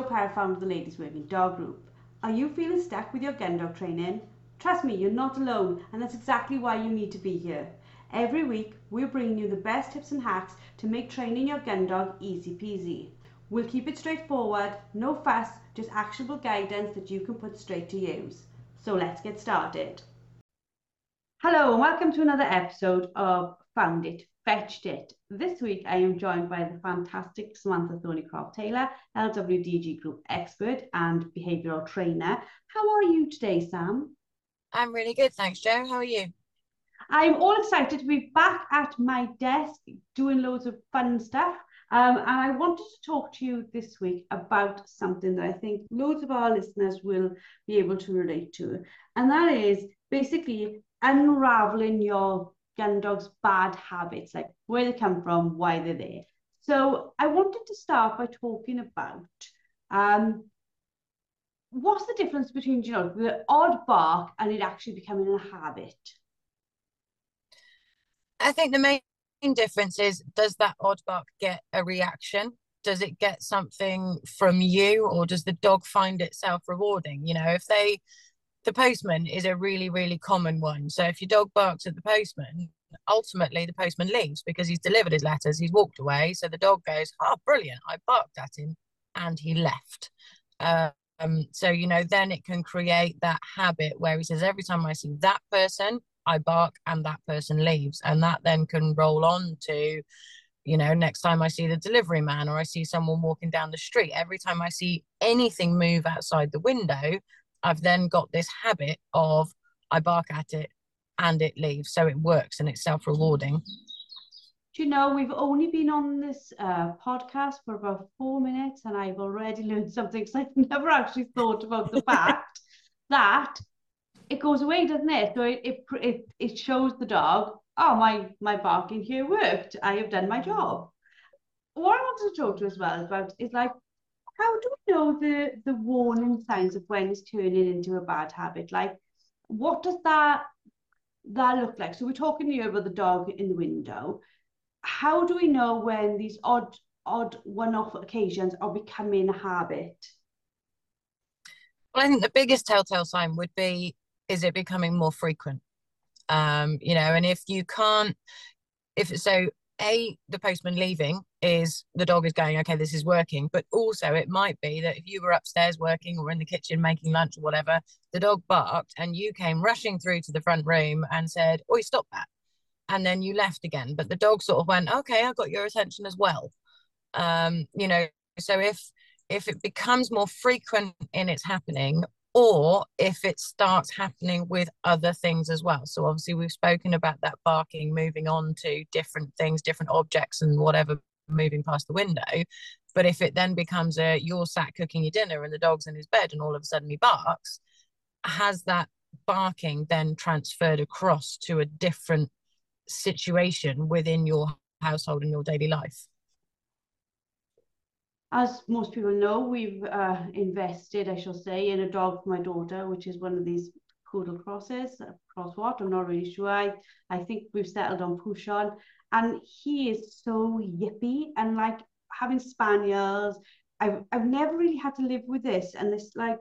it's founder of the Ladies Working Dog Group. Are you feeling stuck with your gun dog training? Trust me, you're not alone, and that's exactly why you need to be here. Every week, we're bringing you the best tips and hacks to make training your gun dog easy peasy. We'll keep it straightforward, no fuss, just actionable guidance that you can put straight to use. So let's get started. Hello, and welcome to another episode of Found It, Fetched It. This week, I am joined by the fantastic Samantha Thorneycroft Taylor, LWDG Group expert and behavioural trainer. How are you today, Sam? I'm really good, thanks, Jo. How are you? I'm all excited to be back at my desk doing loads of fun stuff. Um, and I wanted to talk to you this week about something that I think loads of our listeners will be able to relate to. And that is basically unraveling your gun dog's bad habits, like where they come from, why they're there. So I wanted to start by talking about um, what's the difference between you know the odd bark and it actually becoming a habit. I think the main difference is does that odd bark get a reaction? Does it get something from you or does the dog find itself rewarding? You know, if they, the postman is a really, really common one. So if your dog barks at the postman, ultimately the postman leaves because he's delivered his letters, he's walked away. So the dog goes, Oh, brilliant. I barked at him and he left. Um, so, you know, then it can create that habit where he says, Every time I see that person, I bark and that person leaves. And that then can roll on to, you know, next time I see the delivery man or I see someone walking down the street, every time I see anything move outside the window, I've then got this habit of I bark at it and it leaves. So it works and it's self rewarding. Do you know, we've only been on this uh, podcast for about four minutes and I've already learned something because I've never actually thought about the fact that it goes away, doesn't it? So it, it it it shows the dog, oh my my barking here worked. I have done my job. What I wanted to talk to as well about is like how do we know the the warning signs of when it's turning into a bad habit? Like what does that that look like? So we're talking here about the dog in the window. How do we know when these odd odd one-off occasions are becoming a habit? Well, I think the biggest telltale sign would be is it becoming more frequent um you know and if you can't if so a the postman leaving is the dog is going okay this is working. But also it might be that if you were upstairs working or in the kitchen making lunch or whatever the dog barked and you came rushing through to the front room and said oh stop that. And then you left again. But the dog sort of went okay i got your attention as well. Um you know so if if it becomes more frequent in its happening or if it starts happening with other things as well. So obviously we've spoken about that barking moving on to different things, different objects and whatever moving past the window. But if it then becomes a you're sat cooking your dinner and the dog's in his bed and all of a sudden he barks, has that barking then transferred across to a different situation within your household and your daily life? As most people know, we've uh, invested, I shall say, in a dog for my daughter, which is one of these poodle crosses. Cross what? I'm not really sure. I, I think we've settled on Poochon. And he is so yippy and like having spaniels. I've, I've never really had to live with this. And this like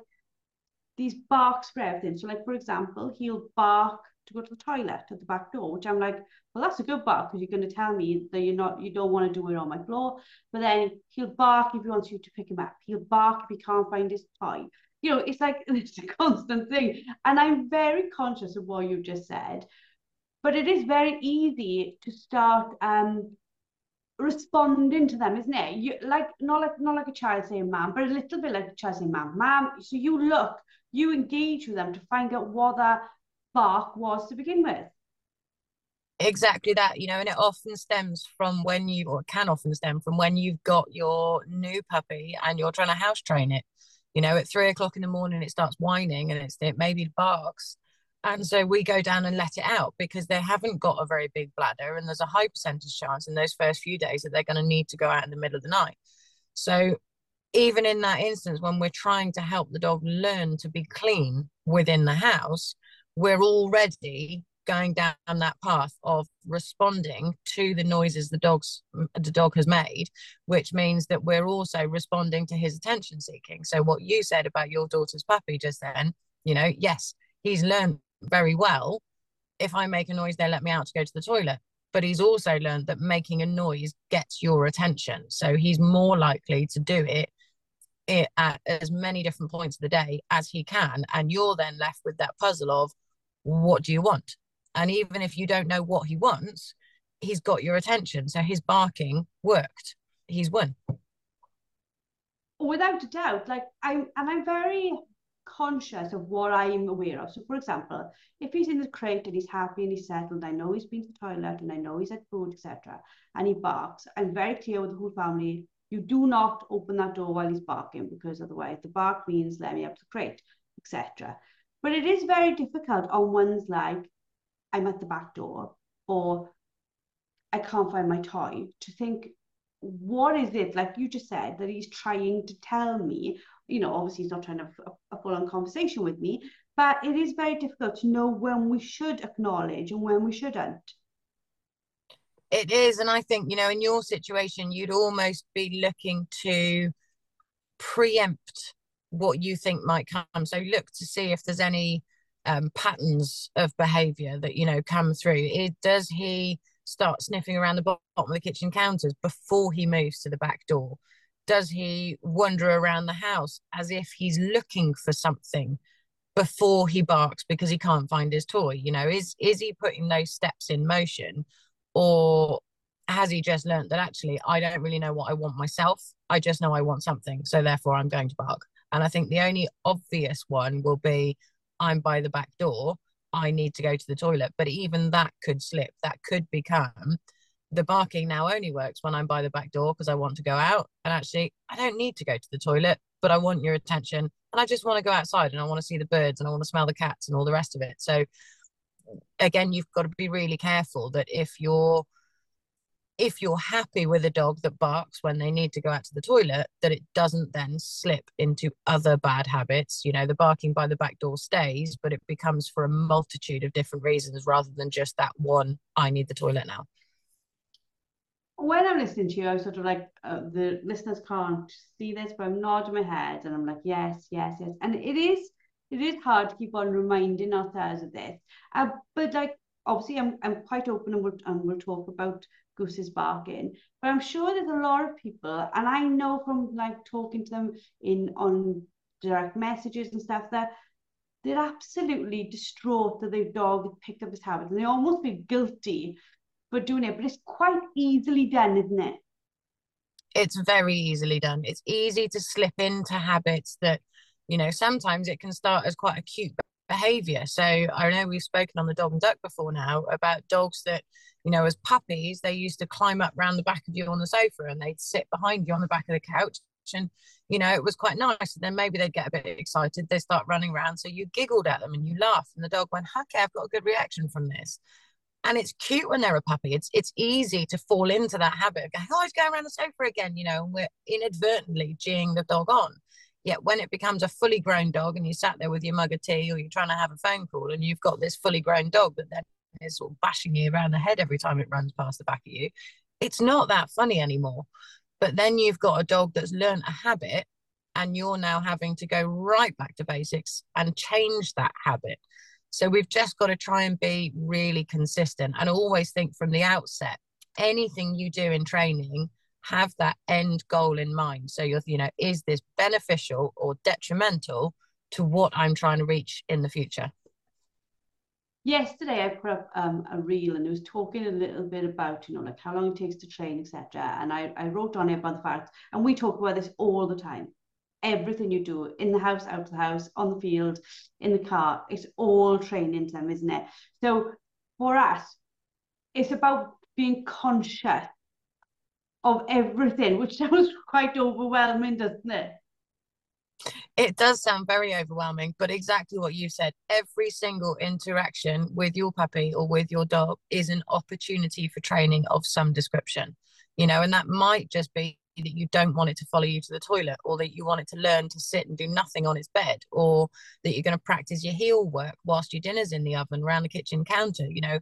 these barks for everything. So like, for example, he'll bark to go to the toilet at the back door, which I'm like, well, that's a good bark because you're going to tell me that you're not, you don't want to do it on my floor. But then he'll bark if he wants you to pick him up. He'll bark if he can't find his toy. You know, it's like it's a constant thing. And I'm very conscious of what you just said. But it is very easy to start um, responding to them, isn't it? You like not like not like a child saying "ma'am," but a little bit like a child saying "ma'am, ma'am." So you look, you engage with them to find out what that bark was to begin with. Exactly that, you know, and it often stems from when you, or can often stem from when you've got your new puppy and you're trying to house train it. You know, at three o'clock in the morning, it starts whining and it's it maybe barks. And so we go down and let it out because they haven't got a very big bladder, and there's a high percentage chance in those first few days that they're going to need to go out in the middle of the night. So, even in that instance, when we're trying to help the dog learn to be clean within the house, we're already going down that path of responding to the noises the dog's the dog has made which means that we're also responding to his attention seeking. So what you said about your daughter's puppy just then you know yes he's learned very well if i make a noise they let me out to go to the toilet. But he's also learned that making a noise gets your attention. So he's more likely to do it at as many different points of the day as he can. And you're then left with that puzzle of what do you want and even if you don't know what he wants, he's got your attention. So his barking worked. He's won. Without a doubt. Like I'm and I'm very conscious of what I'm aware of. So for example, if he's in the crate and he's happy and he's settled, I know he's been to the toilet and I know he's had food, etc. And he barks, I'm very clear with the whole family. You do not open that door while he's barking because otherwise the bark means let me up the crate, etc. But it is very difficult on one's like I'm at the back door or I can't find my toy to think what is it? Like you just said that he's trying to tell me you know obviously he's not trying to have a, a full-on conversation with me but it is very difficult to know when we should acknowledge and when we shouldn't. It is and i think you know in your situation you'd almost be looking to preempt what you think might come. So look to see if there's any um, patterns of behavior that you know come through. It does he start sniffing around the bottom of the kitchen counters before he moves to the back door? Does he wander around the house as if he's looking for something before he barks because he can't find his toy? You know is is he putting those steps in motion or has he just learned that actually i don't really know what i want myself. I just know i want something so therefore i'm going to bark and i think the only obvious one will be I'm by the back door, I need to go to the toilet. But even that could slip, that could become the barking now only works when I'm by the back door because I want to go out. And actually, I don't need to go to the toilet, but I want your attention. And I just want to go outside and I want to see the birds and I want to smell the cats and all the rest of it. So, again, you've got to be really careful that if you're if you're happy with a dog that barks when they need to go out to the toilet, that it doesn't then slip into other bad habits. You know, the barking by the back door stays, but it becomes for a multitude of different reasons rather than just that one, I need the toilet now. When I'm listening to you, I'm sort of like, uh, the listeners can't see this, but I'm nodding my head and I'm like, yes, yes, yes. And it is, it is hard to keep on reminding ourselves of this. Uh, but like, obviously I'm, I'm quite open and we'll, and we'll talk about Goose's barking. But I'm sure there's a lot of people, and I know from like talking to them in on direct messages and stuff that they're absolutely distraught that their dog picked up his habit, and they almost feel guilty for doing it. But it's quite easily done, isn't it? It's very easily done. It's easy to slip into habits that, you know, sometimes it can start as quite a cute behavior. So I know we've spoken on the dog and duck before now about dogs that you know, as puppies, they used to climb up round the back of you on the sofa and they'd sit behind you on the back of the couch. And, you know, it was quite nice. And then maybe they'd get a bit excited. They start running around. So you giggled at them and you laughed. And the dog went, okay, I've got a good reaction from this. And it's cute when they're a puppy. It's it's easy to fall into that habit of going, oh, he's going around the sofa again, you know, and we're inadvertently geeing the dog on. Yet when it becomes a fully grown dog and you sat there with your mug of tea or you're trying to have a phone call and you've got this fully grown dog that then is sort of bashing you around the head every time it runs past the back of you, it's not that funny anymore. But then you've got a dog that's learned a habit and you're now having to go right back to basics and change that habit. So we've just got to try and be really consistent and always think from the outset anything you do in training have that end goal in mind so you're you know is this beneficial or detrimental to what i'm trying to reach in the future yesterday I put up um, a reel and it was talking a little bit about, you know, like how long it takes to train, etc. And I, I wrote on it about the fact, and we talk about this all the time. Everything you do in the house, out of the house, on the field, in the car, it's all training to them, isn't it? So for us, it's about being conscious of everything, which sounds quite overwhelming, doesn't it? it does sound very overwhelming, but exactly what you said. Every single interaction with your puppy or with your dog is an opportunity for training of some description, you know, and that might just be that you don't want it to follow you to the toilet or that you want it to learn to sit and do nothing on its bed or that you're going to practice your heel work whilst your dinner's in the oven around the kitchen counter you know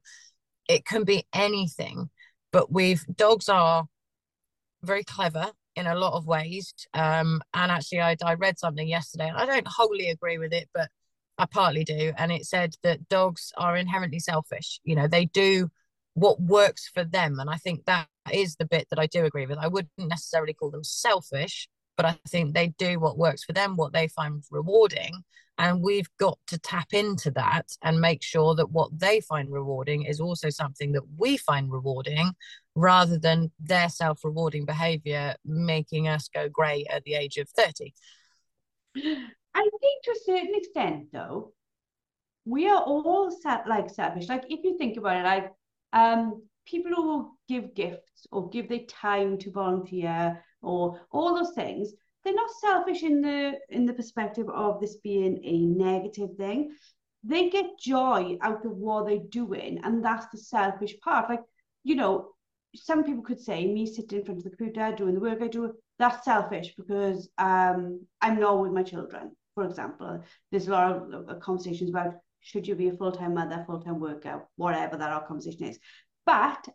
it can be anything but we've dogs are very clever in a lot of ways um, and actually I, I read something yesterday and i don't wholly agree with it but i partly do and it said that dogs are inherently selfish you know they do what works for them. And I think that is the bit that I do agree with. I wouldn't necessarily call them selfish, but I think they do what works for them, what they find rewarding. And we've got to tap into that and make sure that what they find rewarding is also something that we find rewarding rather than their self rewarding behavior making us go grey at the age of 30. I think to a certain extent, though, we are all set like selfish. Like if you think about it, like um, people who give gifts or give their time to volunteer or all those things, they're not selfish in the in the perspective of this being a negative thing. They get joy out of what they're doing, and that's the selfish part. Like, you know, some people could say me sitting in front of the computer doing the work I do, that's selfish because um, I'm not with my children, for example. There's a lot of, conversations about should you be a full-time mother, full-time worker, whatever that our conversation is. But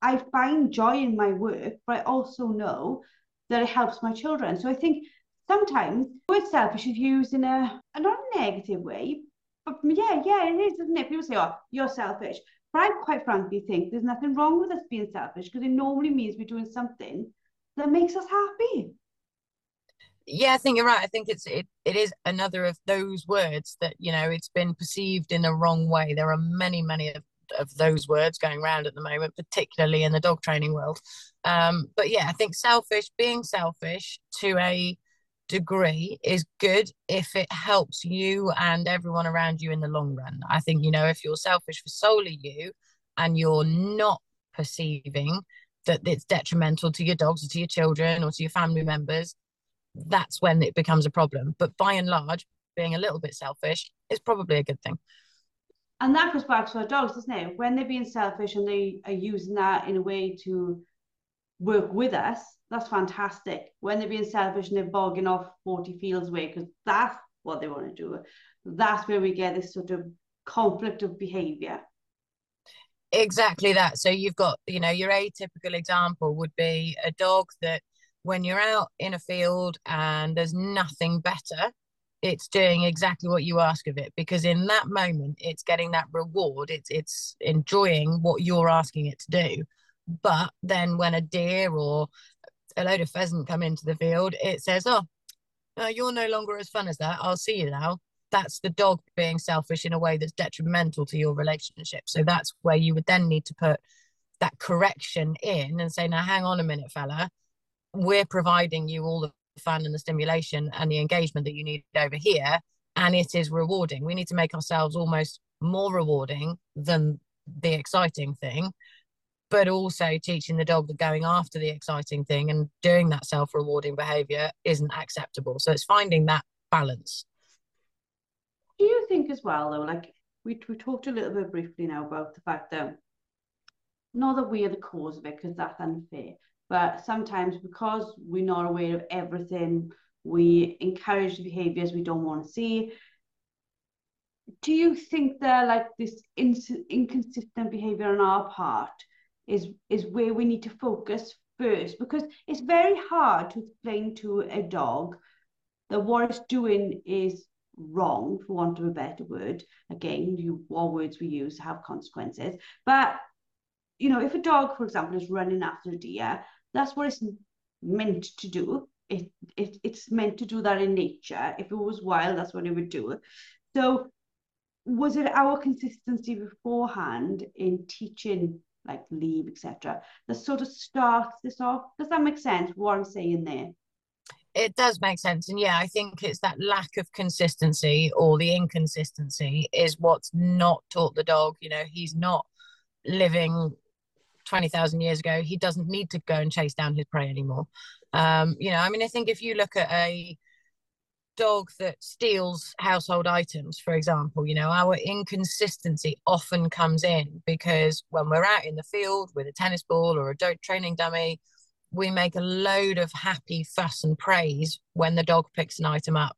I find joy in my work, but I also know that it helps my children. So I think sometimes the word selfish is used in a, a not a negative way, but yeah, yeah, it is, isn't it? People say, oh, you're selfish. But I quite frankly think there's nothing wrong with us being selfish because it normally means we're doing something that makes us happy. Yeah i think you're right. I think it's it, it is another of those words that you know it's been perceived in a wrong way. There are many many of, of those words going around at the moment particularly in the dog training world. Um, but yeah i think selfish being selfish to a degree is good if it helps you and everyone around you in the long run i think you know if you're selfish for solely you and you're not perceiving that it's detrimental to your dogs or to your children or to your family members that's when it becomes a problem. But by and large, being a little bit selfish is probably a good thing. And that goes back to our dogs, doesn't it? When they're being selfish and they are using that in a way to work with us, that's fantastic. When they're being selfish and they're bogging off 40 fields away, because that's what they want to do. That's where we get this sort of conflict of behavior. Exactly that. So you've got, you know, your atypical example would be a dog that when you're out in a field and there's nothing better, it's doing exactly what you ask of it because in that moment it's getting that reward it's it's enjoying what you're asking it to do but then when a deer or a load of pheasant come into the field it says oh no, you're no longer as fun as that. I'll see you now. That's the dog being selfish in a way that's detrimental to your relationship. So that's where you would then need to put that correction in and say now hang on a minute fella. We're providing you all the fun and the stimulation and the engagement that you need over here and it is rewarding. We need to make ourselves almost more rewarding than the exciting thing but also teaching the dog that going after the exciting thing and doing that self-rewarding behavior isn't acceptable so it's finding that balance do you think as well though like we, we talked a little bit briefly now about the fact that not that we are the cause of it because that's unfair but sometimes because we're not aware of everything, we encourage behaviors we don't want to see. Do you think that like this inconsistent behavior on our part is is where we need to focus first? Because it's very hard to explain to a dog that what it's doing is wrong, for want of a better word. Again, you what words we use have consequences. But you know, if a dog, for example, is running after a deer that's what it's meant to do. It, it it's meant to do that in nature. If it was wild, that's what it would do. So was it our consistency beforehand in teaching like leave, etc., that sort of starts this off? Does that make sense? What I'm saying there? It does make sense. And yeah, I think it's that lack of consistency or the inconsistency is what's not taught the dog. You know, he's not living 20,000 years ago, he doesn't need to go and chase down his prey anymore. Um, you know, I mean, I think if you look at a dog that steals household items, for example, you know, our inconsistency often comes in because when we're out in the field with a tennis ball or a training dummy, we make a load of happy fuss and praise when the dog picks an item up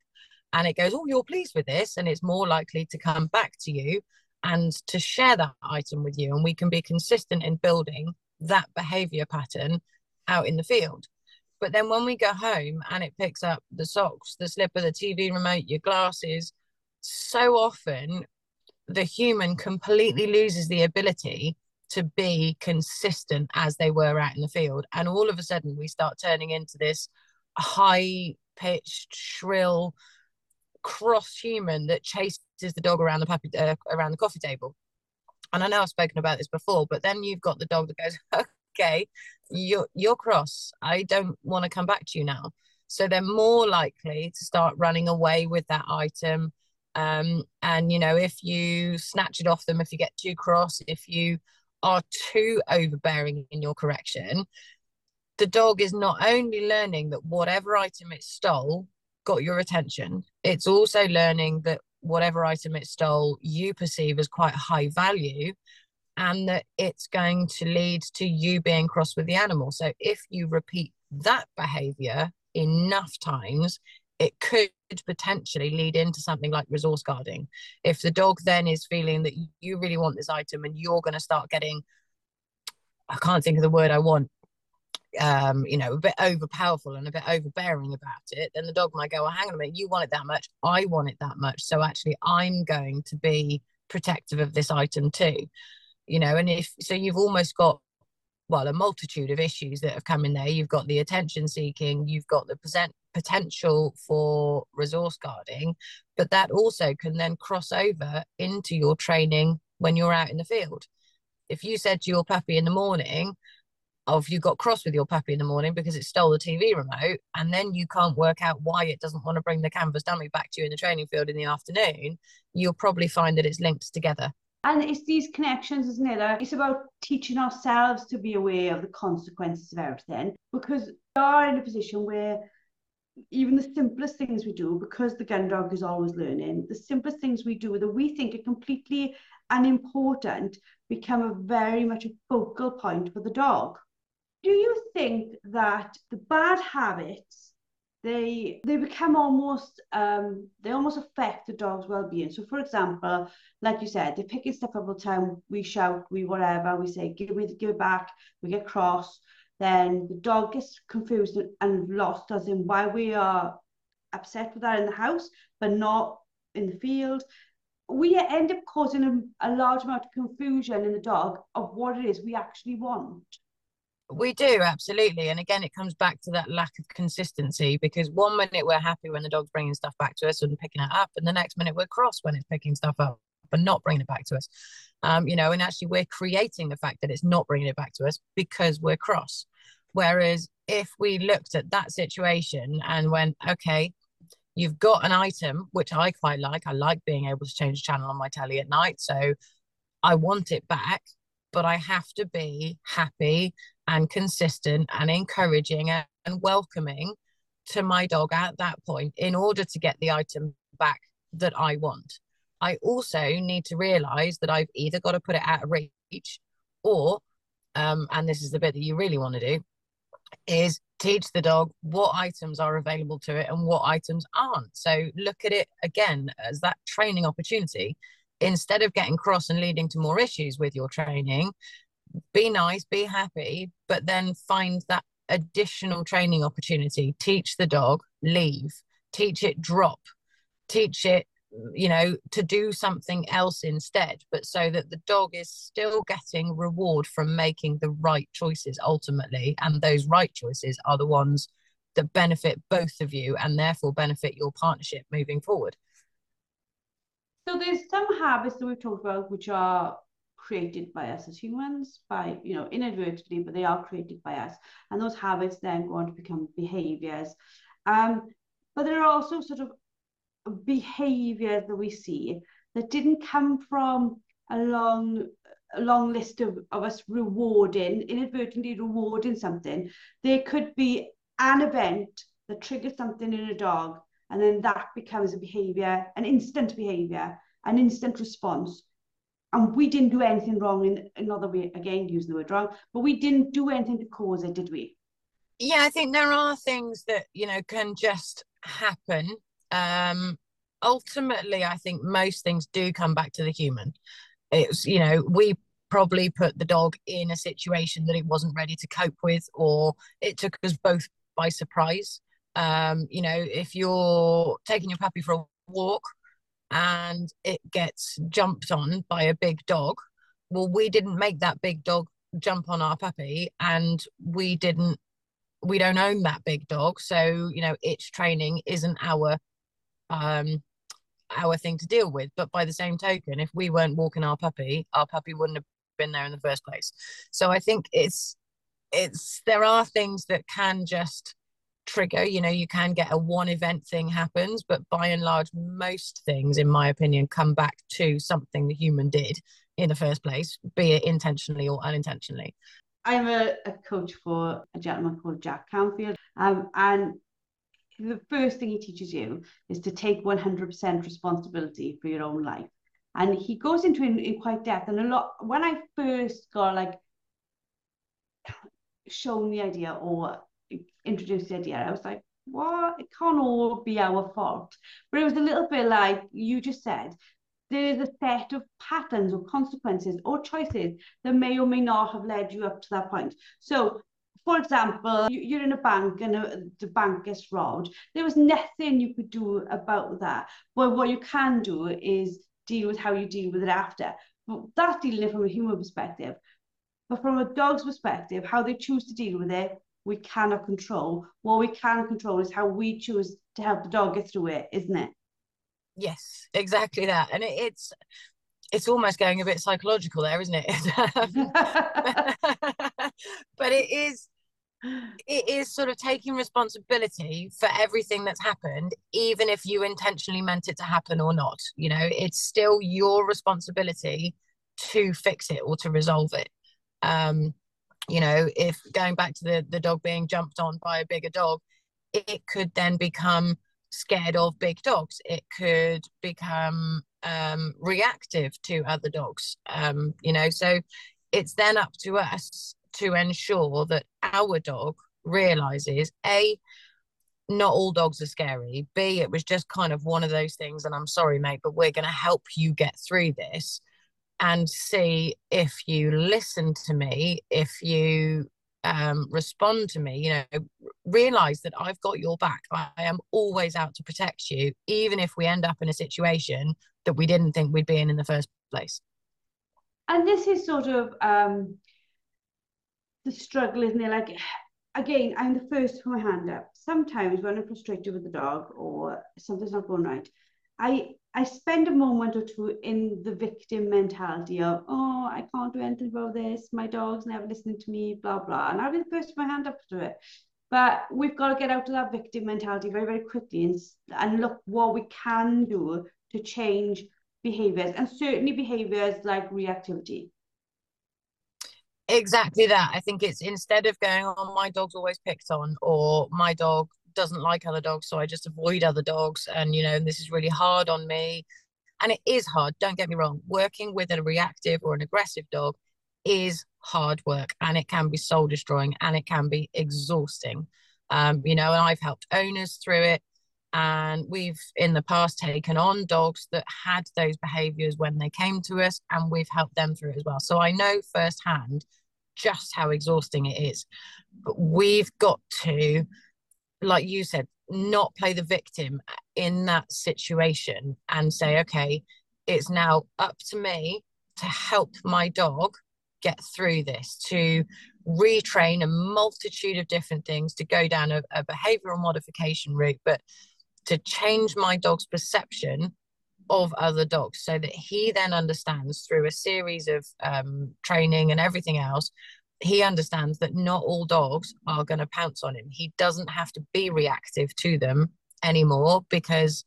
and it goes, Oh, you're pleased with this. And it's more likely to come back to you and to share that item with you. And we can be consistent in building that behavior pattern out in the field. But then when we go home and it picks up the socks, the slipper, the TV remote, your glasses, so often the human completely loses the ability to be consistent as they were out in the field. And all of a sudden, we start turning into this high pitched, shrill, cross human that chases the dog around the puppy uh, around the coffee table. And I know I've spoken about this before, but then you've got the dog that goes, okay, you're you're cross. I don't want to come back to you now. So they're more likely to start running away with that item. Um, and you know, if you snatch it off them, if you get too cross, if you are too overbearing in your correction, the dog is not only learning that whatever item it stole got your attention, it's also learning that whatever item it stole you perceive as quite high value and that it's going to lead to you being cross with the animal. So if you repeat that behavior enough times, it could potentially lead into something like resource guarding. If the dog then is feeling that you really want this item and you're going to start getting, I can't think of the word I want, um, you know, a bit over powerful and a bit overbearing about it, then the dog might go, well, hang on a minute, you want it that much, I want it that much. So actually, I'm going to be protective of this item too. You know, and if so, you've almost got well a multitude of issues that have come in there. You've got the attention seeking, you've got the present potential for resource guarding, but that also can then cross over into your training when you're out in the field. If you said to your puppy in the morning, oh, of you got cross with your puppy in the morning because it stole the TV remote, and then you can't work out why it doesn't want to bring the canvas dummy back to you in the training field in the afternoon, you'll probably find that it's linked together. And it's these connections, isn't it? It's about teaching ourselves to be aware of the consequences of everything because we are in a position where even the simplest things we do, because the gun dog is always learning, the simplest things we do that we think are completely unimportant become a very much a focal point for the dog do you think that the bad habits they they become almost um, they almost affect the dog's well-being. So for example like you said they're picking stuff up all the time. We shout we whatever we say give me give it back. We get cross. Then the dog gets confused and lost as in why we are upset with that in the house but not in the field. We end up causing a, a large amount of confusion in the dog of what it is we actually want we do absolutely, and again, it comes back to that lack of consistency because one minute we're happy when the dog's bringing stuff back to us and picking it up, and the next minute we're cross when it's picking stuff up and not bringing it back to us. Um, you know, and actually we're creating the fact that it's not bringing it back to us because we're cross. Whereas if we looked at that situation and went, okay, you've got an item which I quite like. I like being able to change channel on my telly at night, so I want it back but I have to be happy and consistent and encouraging and welcoming to my dog at that point in order to get the item back that I want. I also need to realize that I've either got to put it out of reach or, um, and this is the bit that you really want to do, is teach the dog what items are available to it and what items aren't. So look at it again as that training opportunity. Instead of getting cross and leading to more issues with your training, be nice, be happy, but then find that additional training opportunity. Teach the dog, leave, teach it drop, teach it, you know, to do something else instead, but so that the dog is still getting reward from making the right choices ultimately. And those right choices are the ones that benefit both of you and therefore benefit your partnership moving forward. So there's some habits that we've talked about which are created by us as humans by you know inadvertently but they are created by us. And those habits then go on to become behaviors. Um but there are also sort of behaviors that we see that didn't come from a long a long list of, of us rewarding inadvertently rewarding something. There could be an event that triggers something in a dog and then that becomes a behavior an instant behavior an instant response and we didn't do anything wrong in another way again using the word wrong but we didn't do anything to cause it did we Yeah, I think there are things that, you know, can just happen. Um, ultimately, I think most things do come back to the human. It's, you know, we probably put the dog in a situation that it wasn't ready to cope with, or it took us both by surprise. Um, you know, if you're taking your puppy for a walk and it gets jumped on by a big dog, well, we didn't make that big dog jump on our puppy and we didn't we don't own that big dog. So you know its training isn't our um our thing to deal with. But by the same token if we weren't walking our puppy our puppy wouldn't have been there in the first place. So i think it's it's there are things that can just trigger you know you can get a one event thing happens but by and large most things in my opinion come back to something the human did in the first place be it intentionally or unintentionally. I'm a, a coach for a gentleman called jack canfield um, and the first thing he teaches you is to take 100% responsibility for your own life. And he goes into in, in quite depth and a lot when i first got like shown the idea or introduced the idea, I was like, what? It can't all be our fault. But it was a little bit like you just said, there's a set of patterns or consequences or choices that may or may not have led you up to that point. So, for example, you're in a bank and a, the bank gets robbed. There was nothing you could do about that. But what you can do is deal with how you deal with it after. But that's dealing it from a human perspective. But from a dog's perspective, how they choose to deal with it we cannot control. What we can control is how we choose to help the dog get through it, isn't it? Yes, exactly that. And it, it's it's almost going a bit psychological there, isn't it? but it is it is sort of taking responsibility for everything that's happened, even if you intentionally meant it to happen or not. You know, it's still your responsibility to fix it or to resolve it. Um, you know if going back to the the dog being jumped on by a bigger dog it could then become scared of big dogs. It could become um, reactive to other dogs um, you know. So it's then up to us to ensure that our dog realizes a not all dogs are scary. B it was just kind of one of those things and i'm sorry mate but we're going to help you get through this and see if you listen to me, if you um, respond to me, you know, realize that I've got your back. I, am always out to protect you, even if we end up in a situation that we didn't think we'd be in in the first place. And this is sort of um, the struggle, isn't it? Like, again, I'm the first to put my hand up. Sometimes when I'm frustrated with the dog or something's not going right, I I spend a moment or two in the victim mentality of, oh, I can't do anything about this. My dog's never listening to me, blah, blah. And I'll be the first to my hand up to it. But we've got to get out of that victim mentality very, very quickly and, and look what we can do to change behaviors and certainly behaviors like reactivity. Exactly that. I think it's instead of going, oh, my dog's always picked on, or my dog doesn't like other dogs, so I just avoid other dogs. And you know, and this is really hard on me. And it is hard, don't get me wrong. Working with a reactive or an aggressive dog is hard work and it can be soul destroying and it can be exhausting. Um, you know, and I've helped owners through it. And we've in the past taken on dogs that had those behaviors when they came to us, and we've helped them through it as well. So I know firsthand just how exhausting it is. But we've got to like you said, not play the victim in that situation and say, okay, it's now up to me to help my dog get through this, to retrain a multitude of different things, to go down a, a behavioral modification route, but to change my dog's perception of other dogs so that he then understands through a series of um, training and everything else he understands that not all dogs are going to pounce on him. He doesn't have to be reactive to them anymore because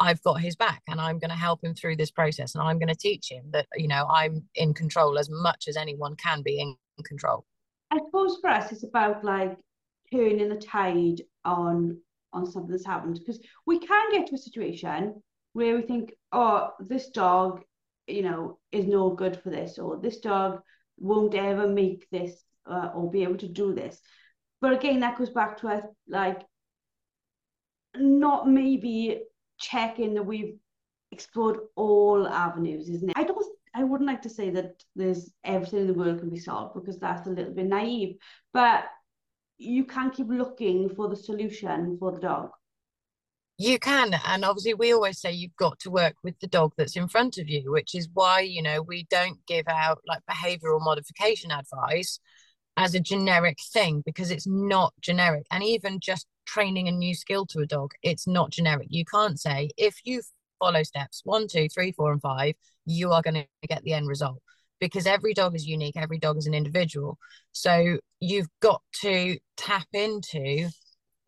I've got his back and I'm going to help him through this process and I'm going to teach him that you know I'm in control as much as anyone can be in control. I suppose for us it's about like turning the tide on on something that's happened because we can get to a situation where we think oh this dog you know is no good for this or this dog won't ever make this uh, or be able to do this. but again, that goes back to us like not maybe checking that we've explored all avenues, isn't it? I don't I wouldn't like to say that there's everything in the world can be solved because that's a little bit naive, but you can keep looking for the solution for the dog. You can, and obviously, we always say you've got to work with the dog that's in front of you, which is why you know we don't give out like behavioral modification advice as a generic thing because it's not generic. And even just training a new skill to a dog, it's not generic. You can't say if you follow steps one, two, three, four, and five, you are going to get the end result because every dog is unique, every dog is an individual. So you've got to tap into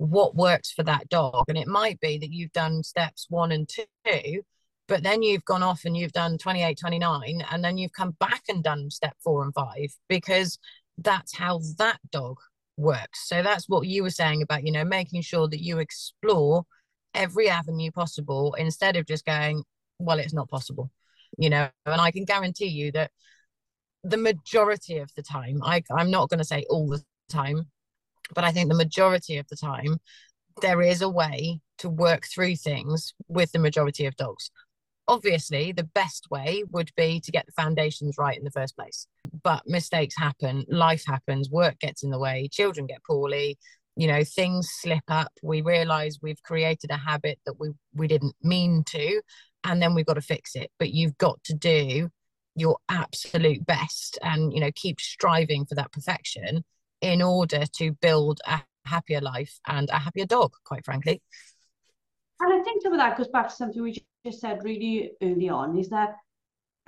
what works for that dog. And it might be that you've done steps one and two, but then you've gone off and you've done 28, 29, and then you've come back and done step four and five because that's how that dog works. So that's what you were saying about, you know, making sure that you explore every avenue possible instead of just going, well, it's not possible, you know. And I can guarantee you that the majority of the time, I, I'm not going to say all the time, but I think the majority of the time, there is a way to work through things with the majority of dogs. Obviously, the best way would be to get the foundations right in the first place. But mistakes happen, life happens, work gets in the way, children get poorly, you know, things slip up. We realize we've created a habit that we, we didn't mean to, and then we've got to fix it. But you've got to do your absolute best and, you know, keep striving for that perfection in order to build a happier life and a happier dog, quite frankly. And I think some of that goes back to something we just said really early on is that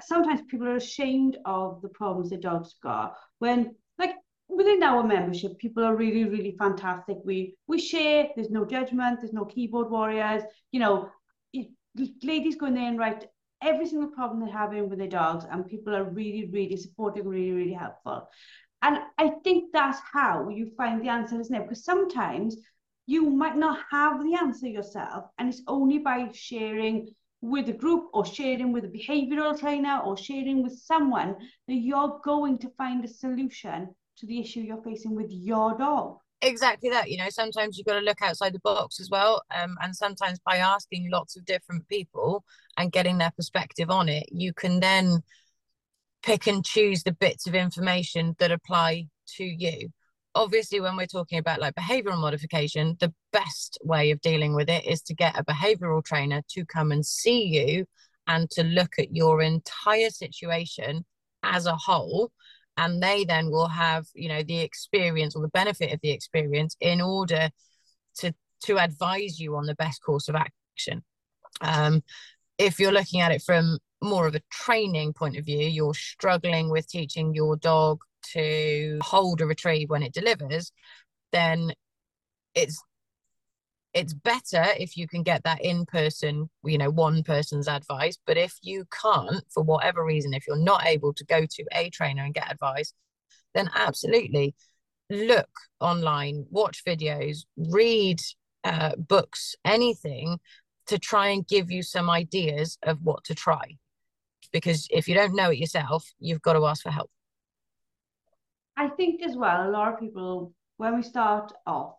sometimes people are ashamed of the problems their dogs got when like within our membership people are really really fantastic we we share there's no judgment there's no keyboard warriors you know ladies go in there and write every single problem they're having with their dogs and people are really really supportive really really helpful and i think that's how you find the answer isn't it? Because sometimes you might not have the answer yourself and it's only by sharing with a group or sharing with a behavioral trainer or sharing with someone that you're going to find a solution to the issue you're facing with your dog. Exactly that you know sometimes you've got to look outside the box as well um, and sometimes by asking lots of different people and getting their perspective on it you can then pick and choose the bits of information that apply to you. Obviously when we're talking about like behavioral modification the best way of dealing with it is to get a behavioral trainer to come and see you and to look at your entire situation as a whole. And they then will have you know the experience or the benefit of the experience in order to to advise you on the best course of action. Um, if you're looking at it from more of a training point of view you're struggling with teaching your dog to hold a retrieve when it delivers, then it's it's better if you can get that in person, you know, one person's advice. But if you can't, for whatever reason, if you're not able to go to a trainer and get advice, then absolutely look online, watch videos, read uh, books, anything to try and give you some ideas of what to try. Because if you don't know it yourself, you've got to ask for help. I think as well, a lot of people, when we start off,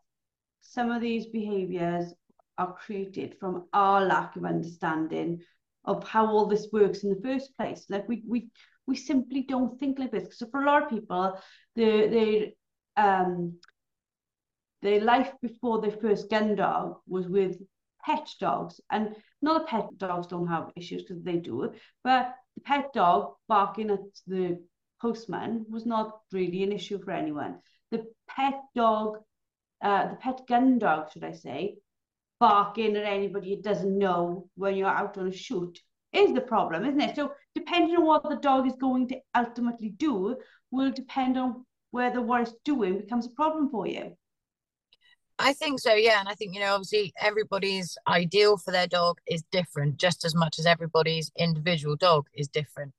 some of these behaviors are created from our lack of understanding of how all this works in the first place. Like we we we simply don't think like this. So for a lot of people, the their um their life before their first gun dog was with pet dogs. And not that pet dogs don't have issues because they do, but the pet dog barking at the postman was not really an issue for anyone. The pet dog, uh, the pet gun dog, should I say, barking at anybody it doesn't know when you're out on a shoot is the problem, isn't it? So depending on what the dog is going to ultimately do will depend on whether what it's doing becomes a problem for you. I think so, yeah. And I think, you know, obviously everybody's ideal for their dog is different, just as much as everybody's individual dog is different.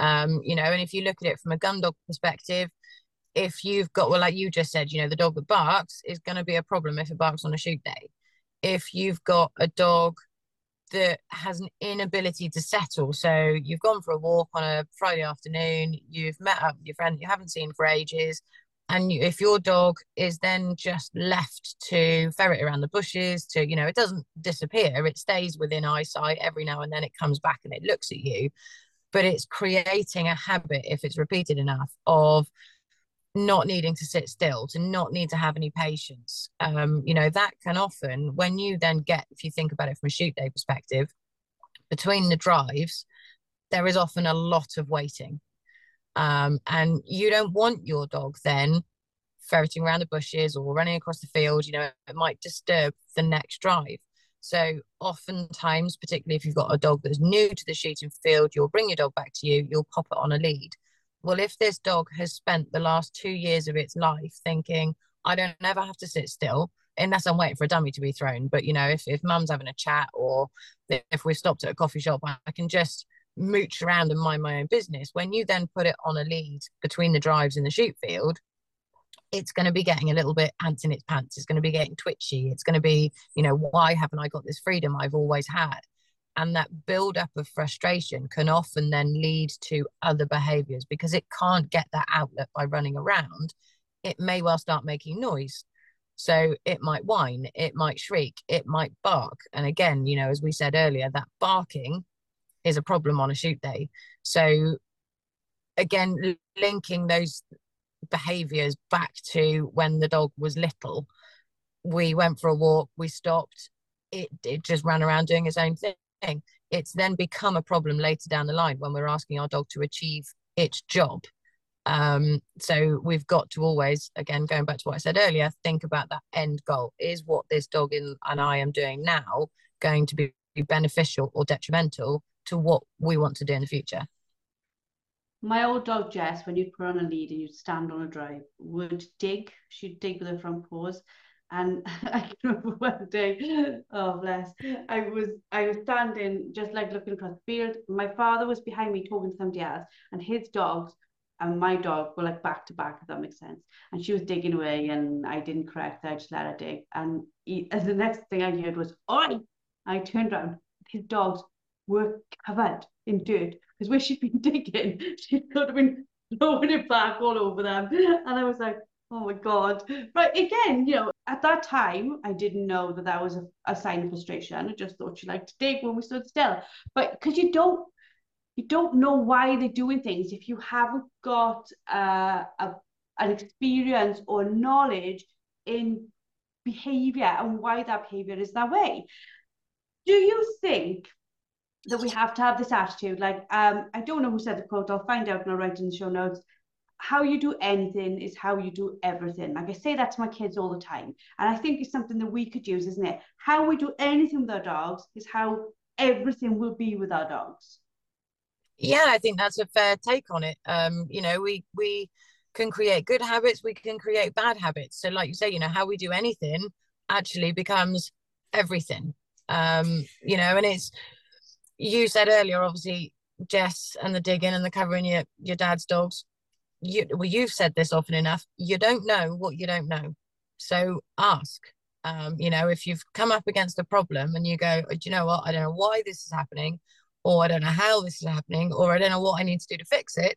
Um, you know, and if you look at it from a gun dog perspective, if you've got, well, like you just said, you know, the dog that barks is going to be a problem if it barks on a shoot day. If you've got a dog that has an inability to settle, so you've gone for a walk on a Friday afternoon, you've met up with your friend you haven't seen for ages, and if your dog is then just left to ferret around the bushes to you know it doesn't disappear it stays within eyesight every now and then it comes back and it looks at you. But it's creating a habit if it's repeated enough of not needing to sit still to not need to have any patience. Um, you know that can often when you then get if you think about it from a shoot day perspective between the drives there is often a lot of waiting um, and you don't want your dog then ferreting around the bushes or running across the field you know it might disturb the next drive. So oftentimes particularly if you've got a dog that's new to the shooting field you'll bring your dog back to you you'll pop it on a lead. Well if this dog has spent the last two years of its life thinking i don't ever have to sit still unless i'm waiting for a dummy to be thrown but you know if, if mum's having a chat or if we've stopped at a coffee shop i can just mooch around and mind my own business. When you then put it on a lead between the drives in the shoot field, it's going to be getting a little bit ants in its pants. It's going to be getting twitchy. It's going to be, you know, why haven't I got this freedom I've always had? And that build up of frustration can often then lead to other behaviors because it can't get that outlet by running around. It may well start making noise. So it might whine, it might shriek, it might bark. And again, you know, as we said earlier, that barking is a problem on a shoot day. So again, linking those behaviors back to when the dog was little, we went for a walk, we stopped, it, it just ran around doing its own thing. It's then become a problem later down the line when we're asking our dog to achieve its job. Um, so we've got to always, again, going back to what I said earlier, think about that end goal. Is what this dog in, and I am doing now going to be beneficial or detrimental to what we want to do in the future. My old dog Jess, when you'd put on a lead and you'd stand on a drive, would dig. She'd dig with her front paws. And I remember one day, oh bless, I was I was standing just like looking across the field. My father was behind me talking to somebody else, and his dogs and my dog were like back to back, if that makes sense. And she was digging away, and I didn't correct her, I just let her dig. And, he, and the next thing I heard was, Oi! I turned around, his dogs were covered in dirt because where she'd been digging, she'd could have been throwing it back all over them. And I was like, oh my God. But again, you know, at that time, I didn't know that that was a, a sign of frustration. I just thought she liked to dig when we stood still. But because you don't, you don't know why they're doing things if you haven't got uh, a, an experience or knowledge in behavior and why that behavior is that way. Do you think that we have to have this attitude. Like, um, I don't know who said the quote. I'll find out and I'll write in the show notes. How you do anything is how you do everything. Like I say that to my kids all the time, and I think it's something that we could use, isn't it? How we do anything with our dogs is how everything will be with our dogs. Yeah, I think that's a fair take on it. Um, you know, we we can create good habits, we can create bad habits. So, like you say, you know, how we do anything actually becomes everything. Um, you know, and it's you said earlier, obviously, Jess and the digging and the covering your, your dad's dogs. You, well, you've said this often enough. You don't know what you don't know. So ask. Um, you know, if you've come up against a problem and you go, do you know what? I don't know why this is happening, or I don't know how this is happening, or I don't know what I need to do to fix it,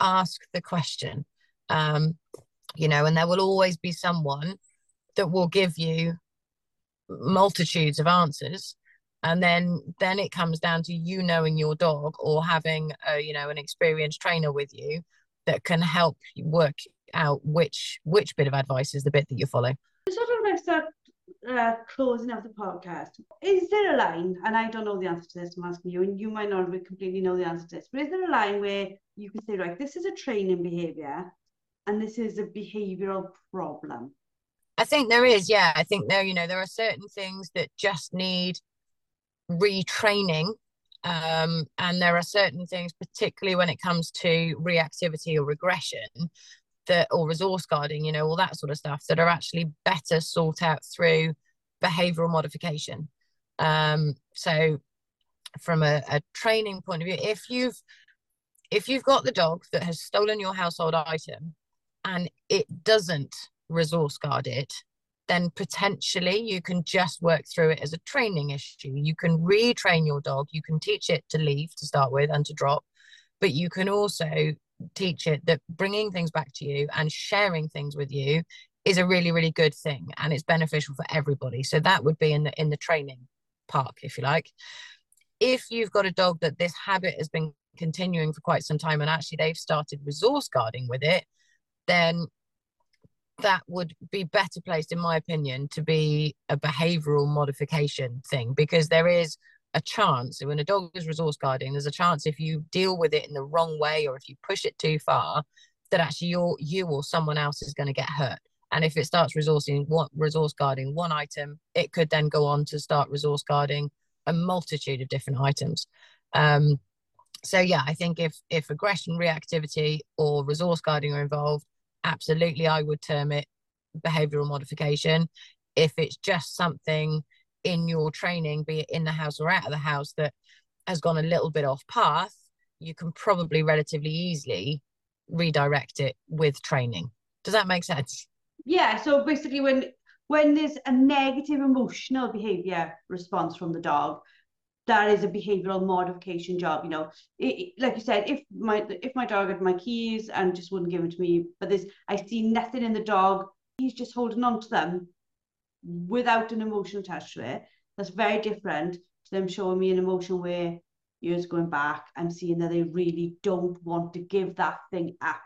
ask the question. Um, you know, and there will always be someone that will give you multitudes of answers and then then it comes down to you knowing your dog or having a you know an experienced trainer with you that can help work out which which bit of advice is the bit that you follow. Sort of like start uh, closing out the podcast is there a line and i don't know the answer to this i'm asking you and you might not completely know the answer to this but is there a line where you can say right this is a training behavior and this is a behavioral problem i think there is yeah. I think there you know there are certain things that just need retraining um, and there are certain things particularly when it comes to reactivity or regression that or resource guarding you know all that sort of stuff that are actually better sought out through behavioral modification. Um, so from a, a training point of view if you've if you've got the dog that has stolen your household item and it doesn't resource guard it then potentially you can just work through it as a training issue. You can retrain your dog, you can teach it to leave to start with and to drop, but you can also teach it that bringing things back to you and sharing things with you is a really really good thing and it's beneficial for everybody so that would be in the in the training park if you like if you've got a dog that this habit has been continuing for quite some time and actually they've started resource guarding with it then that would be better placed in my opinion to be a behavioral modification thing because there is a chance when a dog is resource guarding there's a chance if you deal with it in the wrong way or if you push it too far that actually you you or someone else is going to get hurt. And if it starts resourcing what resource guarding one item it could then go on to start resource guarding a multitude of different items. Um, so yeah i think if if aggression reactivity or resource guarding are involved absolutely i would term it behavioral modification if it's just something in your training, be it in the house or out of the house, that has gone a little bit off path, you can probably relatively easily redirect it with training. Does that make sense? Yeah. So basically, when when there's a negative emotional behavior response from the dog, that is a behavioral modification job. You know, it, like you said, if my if my dog had my keys and just wouldn't give them to me, but there's I see nothing in the dog, he's just holding on to them without an emotion attached to it. That's very different to them showing me an emotion where years going back, I'm seeing that they really don't want to give that thing up.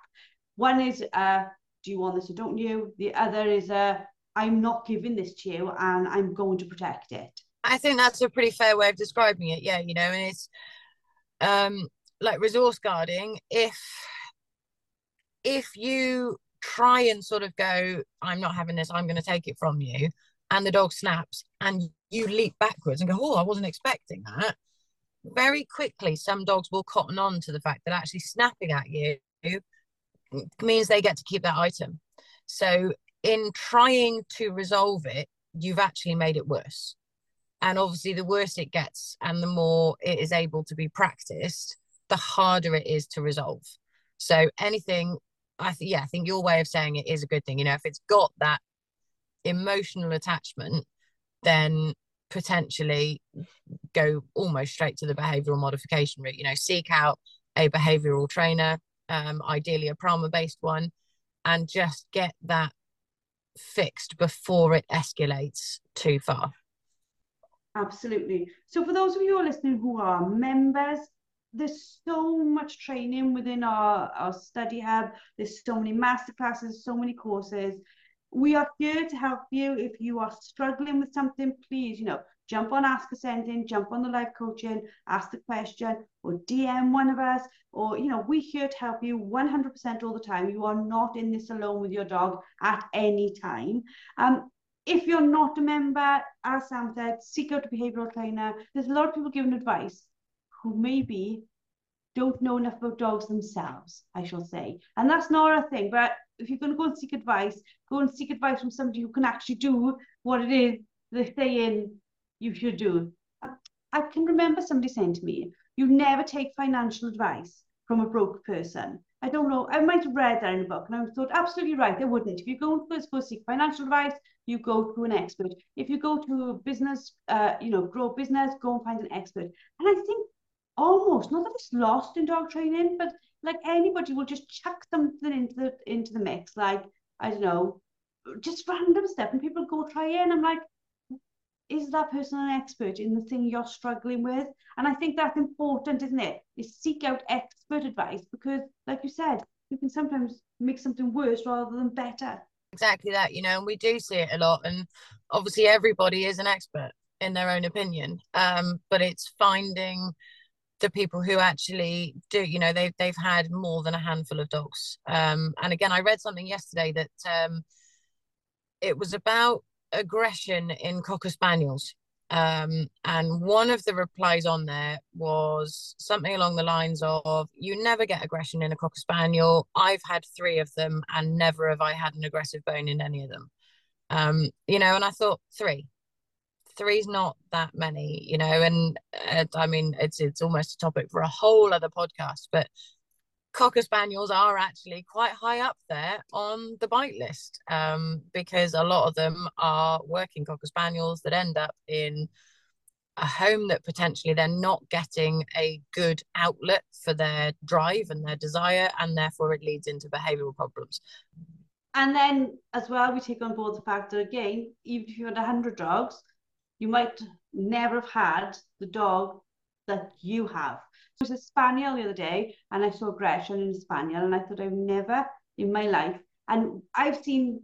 One is, uh, do you want this or don't you? The other is, uh, I'm not giving this to you and I'm going to protect it. I think that's a pretty fair way of describing it. Yeah, you know, and it's um like resource guarding. If if you try and sort of go, I'm not having this, I'm going to take it from you, and the dog snaps and you leap backwards and go, oh, I wasn't expecting that. Very quickly, some dogs will cotton on to the fact that actually snapping at you means they get to keep that item. So, in trying to resolve it, you've actually made it worse. And obviously, the worse it gets and the more it is able to be practiced, the harder it is to resolve. So, anything, I think, yeah, I think your way of saying it is a good thing. You know, if it's got that emotional attachment, then potentially go almost straight to the behavioral modification route. You know, seek out a behavioral trainer, um, ideally a Prama based one, and just get that fixed before it escalates too far. Absolutely. So, for those of you who are listening who are members, there's so much training within our, our study hub. There's so many masterclasses, so many courses we are here to help you. If you are struggling with something, please, you know, jump on Ask Ascending, jump on the live coaching, ask the question, or DM one of us, or, you know, we're here to help you 100% all the time. You are not in this alone with your dog at any time. Um, if you're not a member, as Sam said, seek out a behavioral trainer. There's a lot of people giving advice who maybe don't know enough about dogs themselves, I shall say. And that's not a thing, but if you're going to go and seek advice, go and seek advice from somebody who can actually do what it is they're saying you should do. I can remember somebody saying to me, you never take financial advice from a broke person. I don't know, I might have read that in a book and I thought, absolutely right, I wouldn't. If you go first go seek financial advice, you go to an expert. If you go to business, uh, you know, grow business, go and find an expert. And I think almost, not that it's lost in dog training, but like anybody will just chuck something into the into the mix, like I don't know, just random stuff, and people go try it. And I'm like, is that person an expert in the thing you're struggling with? And I think that's important, isn't it? Is seek out expert advice because, like you said, you can sometimes make something worse rather than better. Exactly that, you know, and we do see it a lot. And obviously, everybody is an expert in their own opinion. Um, but it's finding the people who actually do you know they've they've had more than a handful of dogs um and again i read something yesterday that um it was about aggression in cocker spaniels um and one of the replies on there was something along the lines of you never get aggression in a cocker spaniel. I've had three of them and never have i had an aggressive bone in any of them. Um you know and i thought three. Three's not that many, you know, and uh, I mean, it's it's almost a topic for a whole other podcast, but cocker spaniels are actually quite high up there on the bite list um, because a lot of them are working cocker spaniels that end up in a home that potentially they're not getting a good outlet for their drive and their desire, and therefore it leads into behavioural problems. And then as well, we take on board the fact that again, even if you had 100 dogs, you might never have had the dog that you have. Was a spaniel the other day, and I saw aggression in a spaniel, and I thought I've never in my life, and I've seen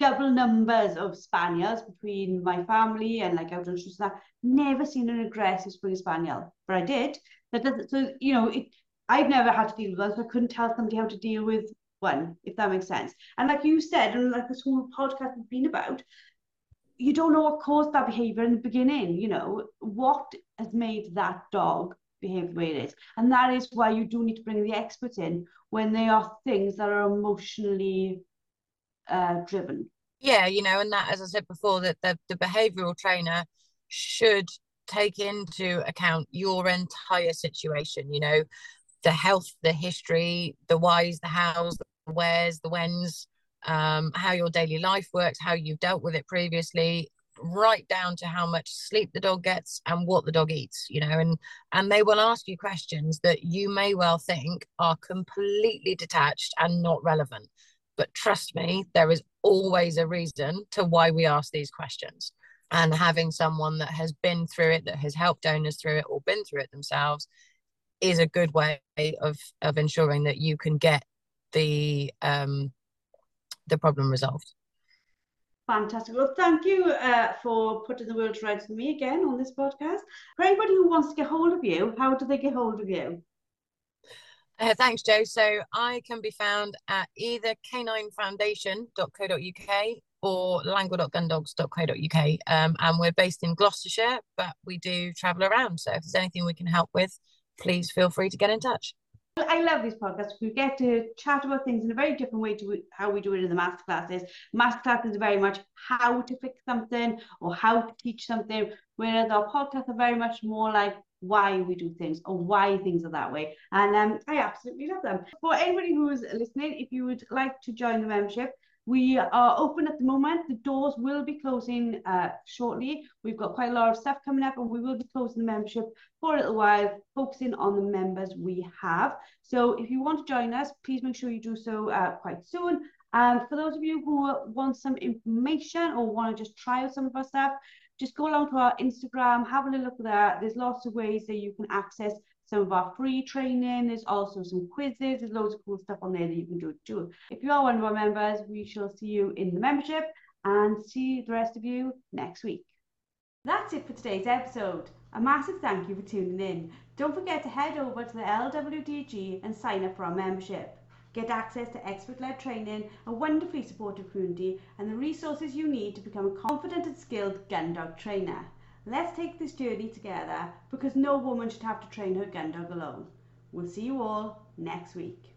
double numbers of spaniels between my family and like out on that never seen an aggressive spring spaniel, but I did. That doesn't so you know it. I've never had to deal with one, so I couldn't tell somebody how to deal with one, if that makes sense. And like you said, and like this whole podcast has been about, you don't know what caused that behavior in the beginning. You know what has made that dog behave the way it is, and that is why you do need to bring the experts in when they are things that are emotionally uh, driven. Yeah, you know, and that, as I said before, that the, the behavioural trainer should take into account your entire situation. You know, the health, the history, the whys, the hows, the wheres, the whens, um, how your daily life works, how you've dealt with it previously, right down to how much sleep the dog gets and what the dog eats you know and and they will ask you questions that you may well think are completely detached and not relevant. But trust me there is always a reason to why we ask these questions. And having someone that has been through it that has helped owners through it or been through it themselves is a good way of of ensuring that you can get the um the problem resolved Fantastic. Well, thank you uh, for putting the world to rights for me again on this podcast. For anybody who wants to get hold of you, how do they get hold of you? Uh, thanks, Joe. So I can be found at either caninefoundation.co.uk or langwell.gundogs.co.uk. Um, and we're based in Gloucestershire, but we do travel around. So if there's anything we can help with, please feel free to get in touch. I love these podcasts. We get to chat about things in a very different way to how we do it in the master classes. Master classes are very much how to fix something or how to teach something, whereas our podcasts are very much more like why we do things or why things are that way. And um, I absolutely love them. For anybody who is listening, if you would like to join the membership, we are open at the moment. The doors will be closing uh, shortly. We've got quite a lot of stuff coming up and we will be closing the membership for a little while, focusing on the members we have. So if you want to join us, please make sure you do so uh, quite soon. And for those of you who want some information or want to just try out some of our stuff, just go along to our Instagram, have a little look there. There's lots of ways that you can access some of our free training. There's also some quizzes. There's loads of cool stuff on there that you can do too. If you are one of our members, we shall see you in the membership and see the rest of you next week. That's it for today's episode. A massive thank you for tuning in. Don't forget to head over to the LWDG and sign up for our membership. Get access to expert led training, a wonderfully supportive community, and the resources you need to become a confident and skilled gun dog trainer. Let's take this journey together because no woman should have to train her gun dog alone. We'll see you all next week.